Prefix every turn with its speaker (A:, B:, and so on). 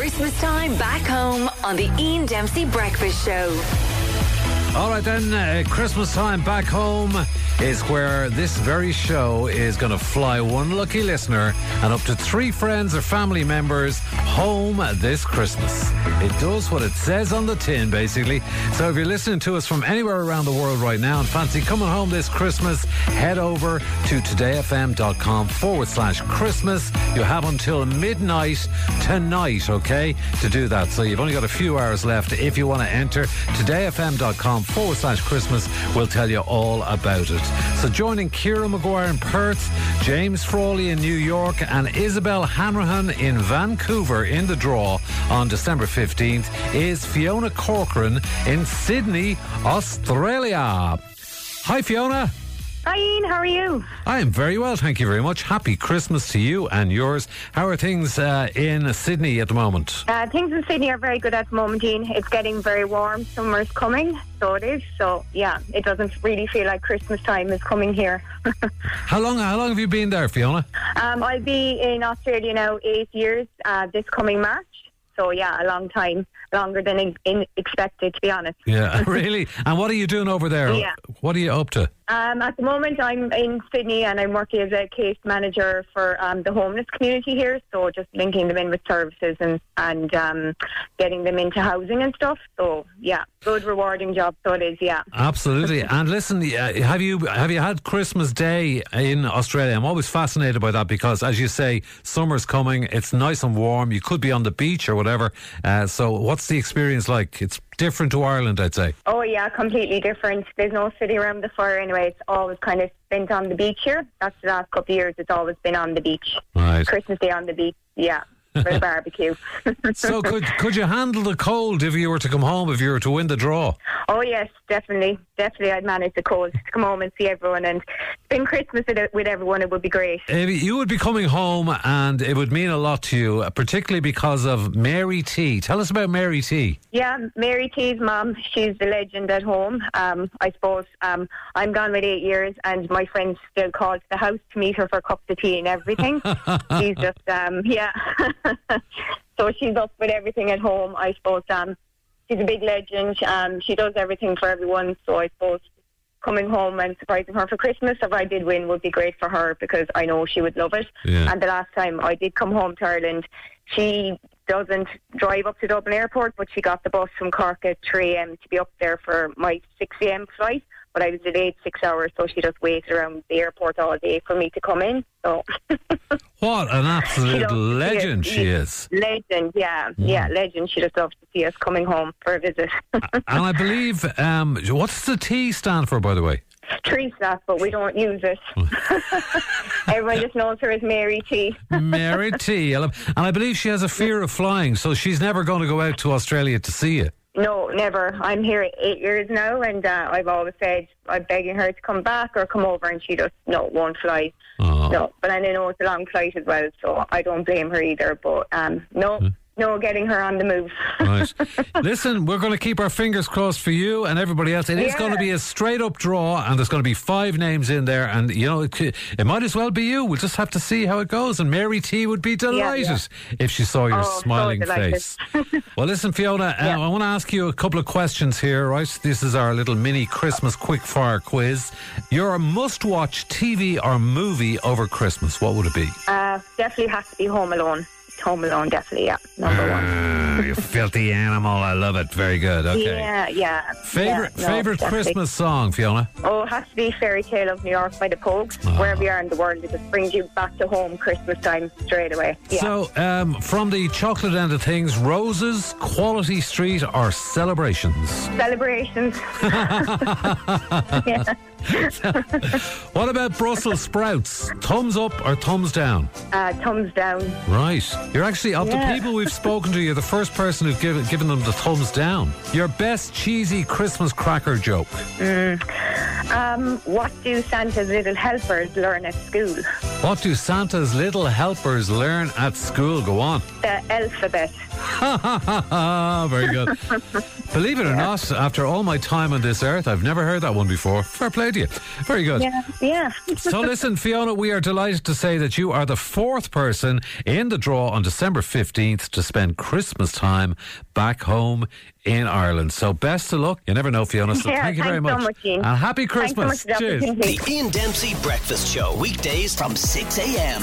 A: Christmas time back home on the Ian Dempsey Breakfast Show.
B: All right, then, uh, Christmas time back home is where this very show is going to fly one lucky listener and up to three friends or family members home this Christmas. It does what it says on the tin, basically. So if you're listening to us from anywhere around the world right now and fancy coming home this Christmas, head over to todayfm.com forward slash Christmas. You have until midnight tonight, okay, to do that. So you've only got a few hours left if you want to enter todayfm.com forward slash Christmas. We'll tell you all about it. So joining Kira McGuire in Perth, James Frawley in New York, and Isabel Hanrahan in Vancouver in the draw on December 15th is Fiona Corcoran in Sydney, Australia. Hi, Fiona.
C: Hi, Ian. How are you?
B: I am very well, thank you very much. Happy Christmas to you and yours. How are things uh, in Sydney at the moment?
C: Uh, things in Sydney are very good at the moment, Ian. It's getting very warm. Summer's coming, so it is. So, yeah, it doesn't really feel like Christmas time is coming here.
B: How long? How long have you been there, Fiona?
C: um, I'll be in Australia now eight years uh, this coming March. So, yeah, a long time. Longer than in, in expected, to be honest.
B: Yeah, really. And what are you doing over there?
C: Yeah.
B: What are you up to?
C: Um, at the moment, I'm in Sydney and I'm working as a case manager for um, the homeless community here. So just linking them in with services and and um, getting them into housing and stuff. So yeah, good rewarding job. So it is. Yeah.
B: Absolutely. and listen, uh, have you have you had Christmas Day in Australia? I'm always fascinated by that because, as you say, summer's coming. It's nice and warm. You could be on the beach or whatever. Uh, so, what's the experience like? It's different to Ireland, I'd say.
C: Oh yeah, completely different. There's no sitting around the fire anyway. It's always kind of spent on the beach here. That's the last couple of years. It's always been on the beach.
B: Right.
C: Christmas Day on the beach. Yeah. For the barbecue.
B: So, could could you handle the cold if you were to come home if you were to win the draw?
C: Oh yes, definitely, definitely. I'd manage the cold to come home and see everyone and spend Christmas with, with everyone. It would be great.
B: If you would be coming home, and it would mean a lot to you, particularly because of Mary T. Tell us about Mary T.
C: Yeah, Mary T's mom. She's the legend at home. Um, I suppose um, I'm gone with eight years, and my friends still call to the house to meet her for cups of tea and everything. she's just um, yeah. so she's up with everything at home. I suppose um, she's a big legend. Um, she does everything for everyone. So I suppose coming home and surprising her for Christmas, if I did win, would be great for her because I know she would love it.
B: Yeah.
C: And the last time I did come home to Ireland, she doesn't drive up to Dublin Airport, but she got the bus from Cork at 3 a.m. to be up there for my 6 a.m. flight. But I was delayed six hours, so she just waited around the airport all day for me to come in. So
B: What an absolute legend
C: she is- legend, yeah, yeah, legend. She just loves to see us coming home for a visit.
B: and I believe, um, what's the T stand for, by the way?
C: Tree staff, but we don't use it. Everyone just knows her as Mary T.
B: Mary T. And I believe she has a fear of flying, so she's never going to go out to Australia to see you.
C: No, never. I'm here eight years now, and uh, I've always said I'm begging her to come back or come over, and she just no won't fly.
B: Oh.
C: No, but I know it's a long flight as well, so I don't blame her either. But um, no, no, getting her on the move.
B: Right. Listen, we're going to keep our fingers crossed for you and everybody else. It is
C: Yeah.
B: going to be a straight up draw, and there's going to be five names in there. And, you know, it, it might as well be you. We'll just have to see how it goes. And Mary T would be delighted if she saw your
C: Oh,
B: smiling
C: delighted.
B: face. well, listen, Fiona, uh, I want to ask you a couple of questions here, right? This is our little mini Christmas quickfire quiz. Your must watch TV or movie over Christmas, what would it be?
C: Uh, definitely has to be Home Alone. Home Alone, definitely, yeah, number one.
B: Mm. You filthy animal. I love it. Very good. Okay.
C: Yeah, yeah.
B: Favorite
C: yeah, no,
B: favorite
C: definitely.
B: Christmas song, Fiona?
C: Oh, it has to be Fairy Tale of New York by the Pogues.
B: Ah.
C: Wherever you are in the world, it just brings you back to home Christmas time straight away. Yeah.
B: So, um, from the chocolate end of things, roses, quality street, or celebrations?
C: Celebrations. yeah.
B: What about Brussels sprouts? Thumbs up or thumbs down?
C: Uh, thumbs down.
B: Right. You're actually, of the people we've spoken to, you're the first person who's given, given them the thumbs down. Your best cheesy Christmas cracker joke.
C: Um, what do Santa's little helpers learn at school?
B: What do Santa's little helpers learn at school? Go on.
C: The alphabet.
B: Very good. Believe it or not, after all my time on this earth, I've never heard that one before. Fair play to you. Very good.
C: Yeah, yeah.
B: So listen, Fiona, we are delighted to say that you are the fourth person in the draw on December 15th to spend Christmas time back home in Ireland. So best of luck. You never know, Fiona. So
C: Yeah,
B: thank you very
C: thanks so
B: much.
C: much, Ian.
B: and happy
C: Thanks so
B: Christmas.
C: much for the
B: Cheers.
D: The Ian Dempsey Breakfast Show, weekdays from 6 a.m.